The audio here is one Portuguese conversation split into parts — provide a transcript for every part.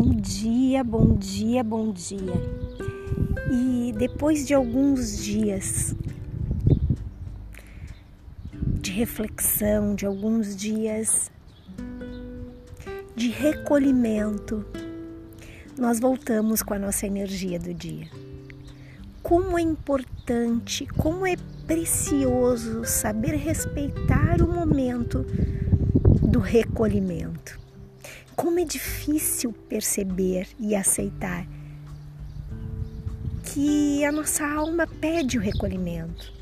Bom dia, bom dia, bom dia. E depois de alguns dias de reflexão, de alguns dias de recolhimento, nós voltamos com a nossa energia do dia. Como é importante, como é precioso saber respeitar o momento do recolhimento. Como é difícil perceber e aceitar que a nossa alma pede o recolhimento,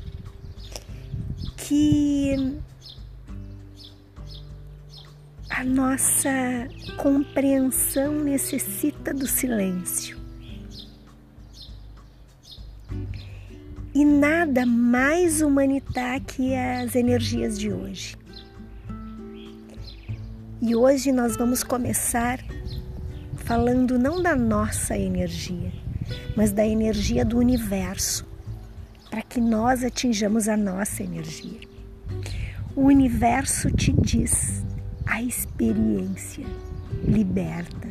que a nossa compreensão necessita do silêncio. E nada mais humanitar que as energias de hoje. E hoje nós vamos começar falando não da nossa energia, mas da energia do universo, para que nós atinjamos a nossa energia. O universo te diz, a experiência liberta.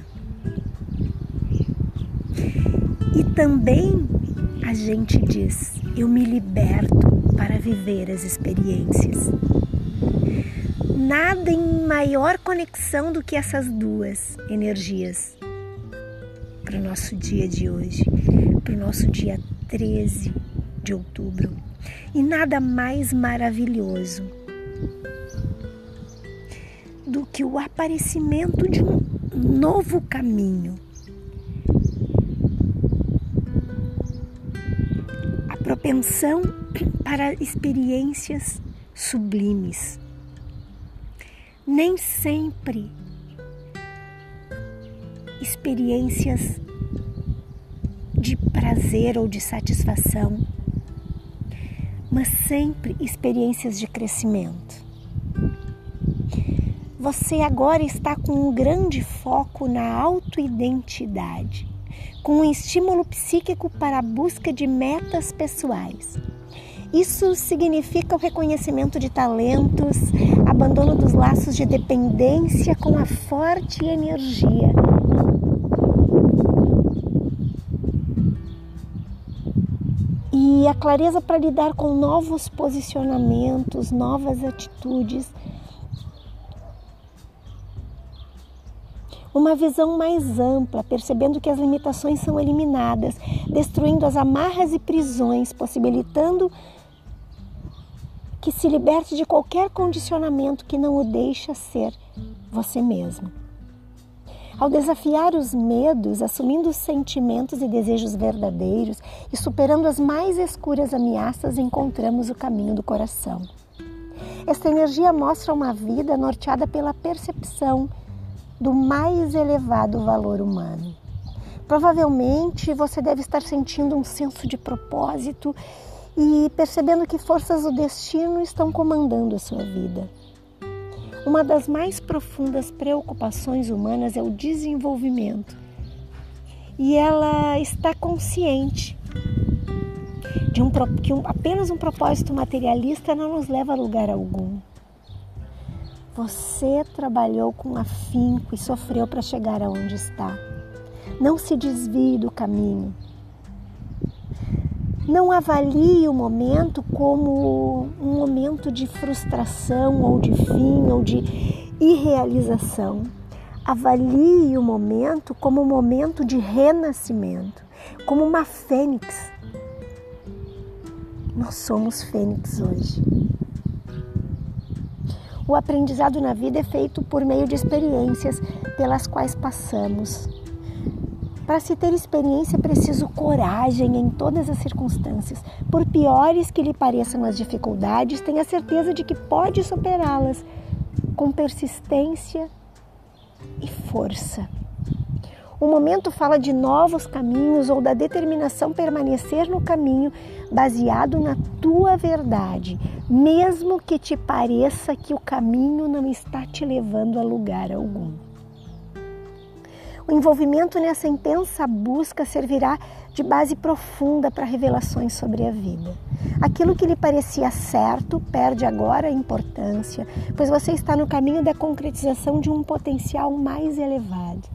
E também a gente diz, eu me liberto para viver as experiências nada em maior conexão do que essas duas energias para o nosso dia de hoje, para o nosso dia 13 de outubro. E nada mais maravilhoso do que o aparecimento de um novo caminho. A propensão para experiências sublimes nem sempre experiências de prazer ou de satisfação, mas sempre experiências de crescimento. Você agora está com um grande foco na autoidentidade, com um estímulo psíquico para a busca de metas pessoais isso significa o reconhecimento de talentos, abandono dos laços de dependência com a forte energia. E a clareza para lidar com novos posicionamentos, novas atitudes. uma visão mais ampla, percebendo que as limitações são eliminadas, destruindo as amarras e prisões, possibilitando que se liberte de qualquer condicionamento que não o deixa ser você mesmo. Ao desafiar os medos, assumindo os sentimentos e desejos verdadeiros e superando as mais escuras ameaças, encontramos o caminho do coração. Esta energia mostra uma vida norteada pela percepção do mais elevado valor humano. Provavelmente você deve estar sentindo um senso de propósito e percebendo que forças do destino estão comandando a sua vida. Uma das mais profundas preocupações humanas é o desenvolvimento. E ela está consciente de um, que um, apenas um propósito materialista não nos leva a lugar algum. Você trabalhou com afinco e sofreu para chegar aonde está. Não se desvie do caminho. Não avalie o momento como um momento de frustração ou de fim ou de irrealização. Avalie o momento como um momento de renascimento, como uma fênix. Nós somos fênix hoje. O aprendizado na vida é feito por meio de experiências pelas quais passamos. Para se ter experiência é preciso coragem em todas as circunstâncias. Por piores que lhe pareçam as dificuldades, tenha certeza de que pode superá-las com persistência e força. O momento fala de novos caminhos ou da determinação permanecer no caminho baseado na tua verdade, mesmo que te pareça que o caminho não está te levando a lugar algum. O envolvimento nessa intensa busca servirá de base profunda para revelações sobre a vida. Aquilo que lhe parecia certo perde agora importância, pois você está no caminho da concretização de um potencial mais elevado.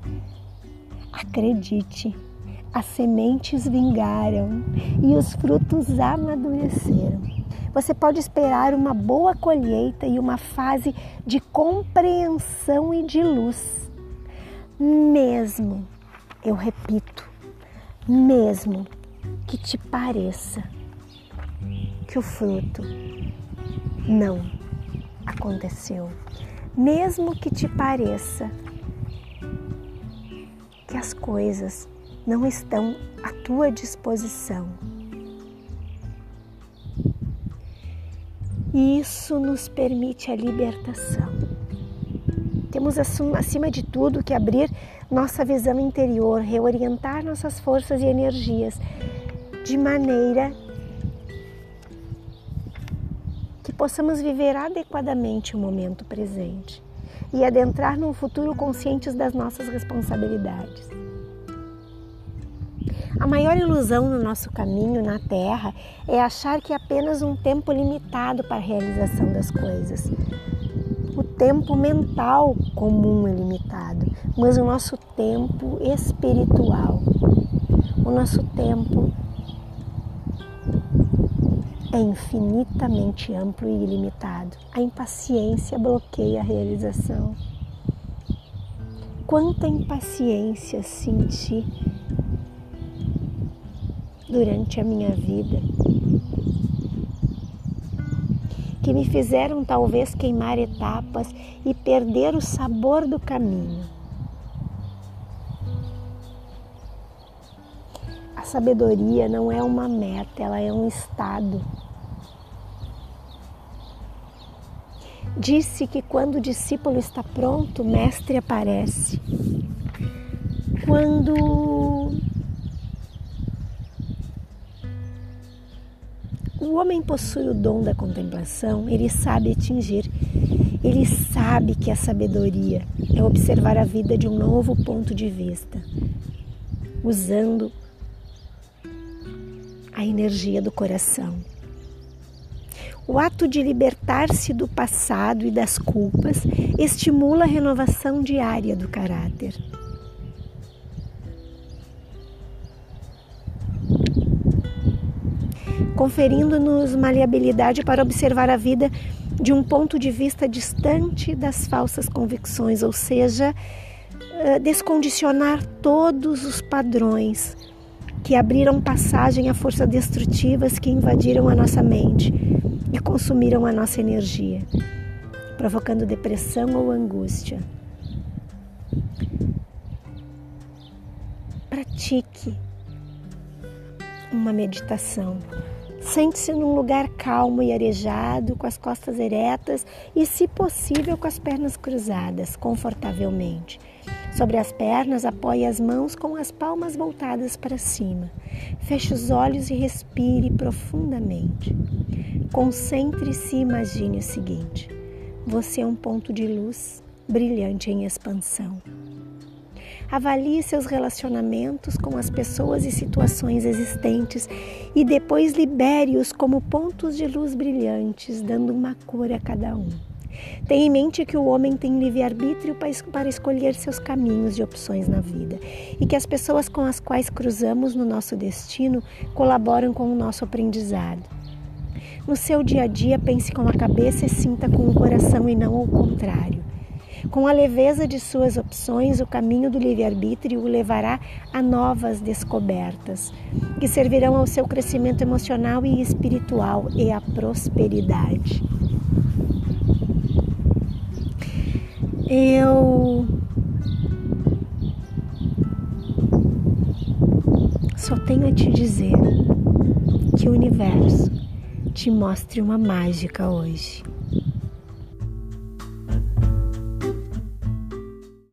Acredite, as sementes vingaram e os frutos amadureceram. Você pode esperar uma boa colheita e uma fase de compreensão e de luz. Mesmo, eu repito, mesmo que te pareça que o fruto não aconteceu, mesmo que te pareça que as coisas não estão à tua disposição. Isso nos permite a libertação. Temos acima de tudo que abrir nossa visão interior, reorientar nossas forças e energias de maneira que possamos viver adequadamente o momento presente e adentrar num futuro conscientes das nossas responsabilidades. A maior ilusão no nosso caminho na Terra é achar que é apenas um tempo limitado para a realização das coisas. Tempo mental comum é limitado, mas o nosso tempo espiritual, o nosso tempo é infinitamente amplo e ilimitado. A impaciência bloqueia a realização. Quanta impaciência senti durante a minha vida, que me fizeram talvez queimar etapas e perder o sabor do caminho. A sabedoria não é uma meta, ela é um estado. Disse que quando o discípulo está pronto, o mestre aparece. Quando o homem possui o dom da contemplação, ele sabe atingir, ele sabe que a sabedoria é observar a vida de um novo ponto de vista, usando a energia do coração. O ato de libertar-se do passado e das culpas estimula a renovação diária do caráter. Conferindo-nos maleabilidade para observar a vida de um ponto de vista distante das falsas convicções, ou seja, eh, descondicionar todos os padrões que abriram passagem a forças destrutivas que invadiram a nossa mente e consumiram a nossa energia, provocando depressão ou angústia. Pratique uma meditação Sente-se num lugar calmo e arejado, com as costas eretas e, se possível, com as pernas cruzadas, confortavelmente. Sobre as pernas, apoie as mãos com as palmas voltadas para cima. Feche os olhos e respire profundamente. Concentre-se e imagine o seguinte: você é um ponto de luz brilhante em expansão. Avalie seus relacionamentos com as pessoas e situações existentes e depois libere-os como pontos de luz brilhantes, dando uma cor a cada um. Tenha em mente que o homem tem livre-arbítrio para escolher seus caminhos e opções na vida e que as pessoas com as quais cruzamos no nosso destino colaboram com o nosso aprendizado. No seu dia a dia, pense com a cabeça e sinta com o coração e não o contrário. Com a leveza de suas opções, o caminho do livre-arbítrio o levará a novas descobertas, que servirão ao seu crescimento emocional e espiritual e à prosperidade. Eu só tenho a te dizer que o universo te mostre uma mágica hoje.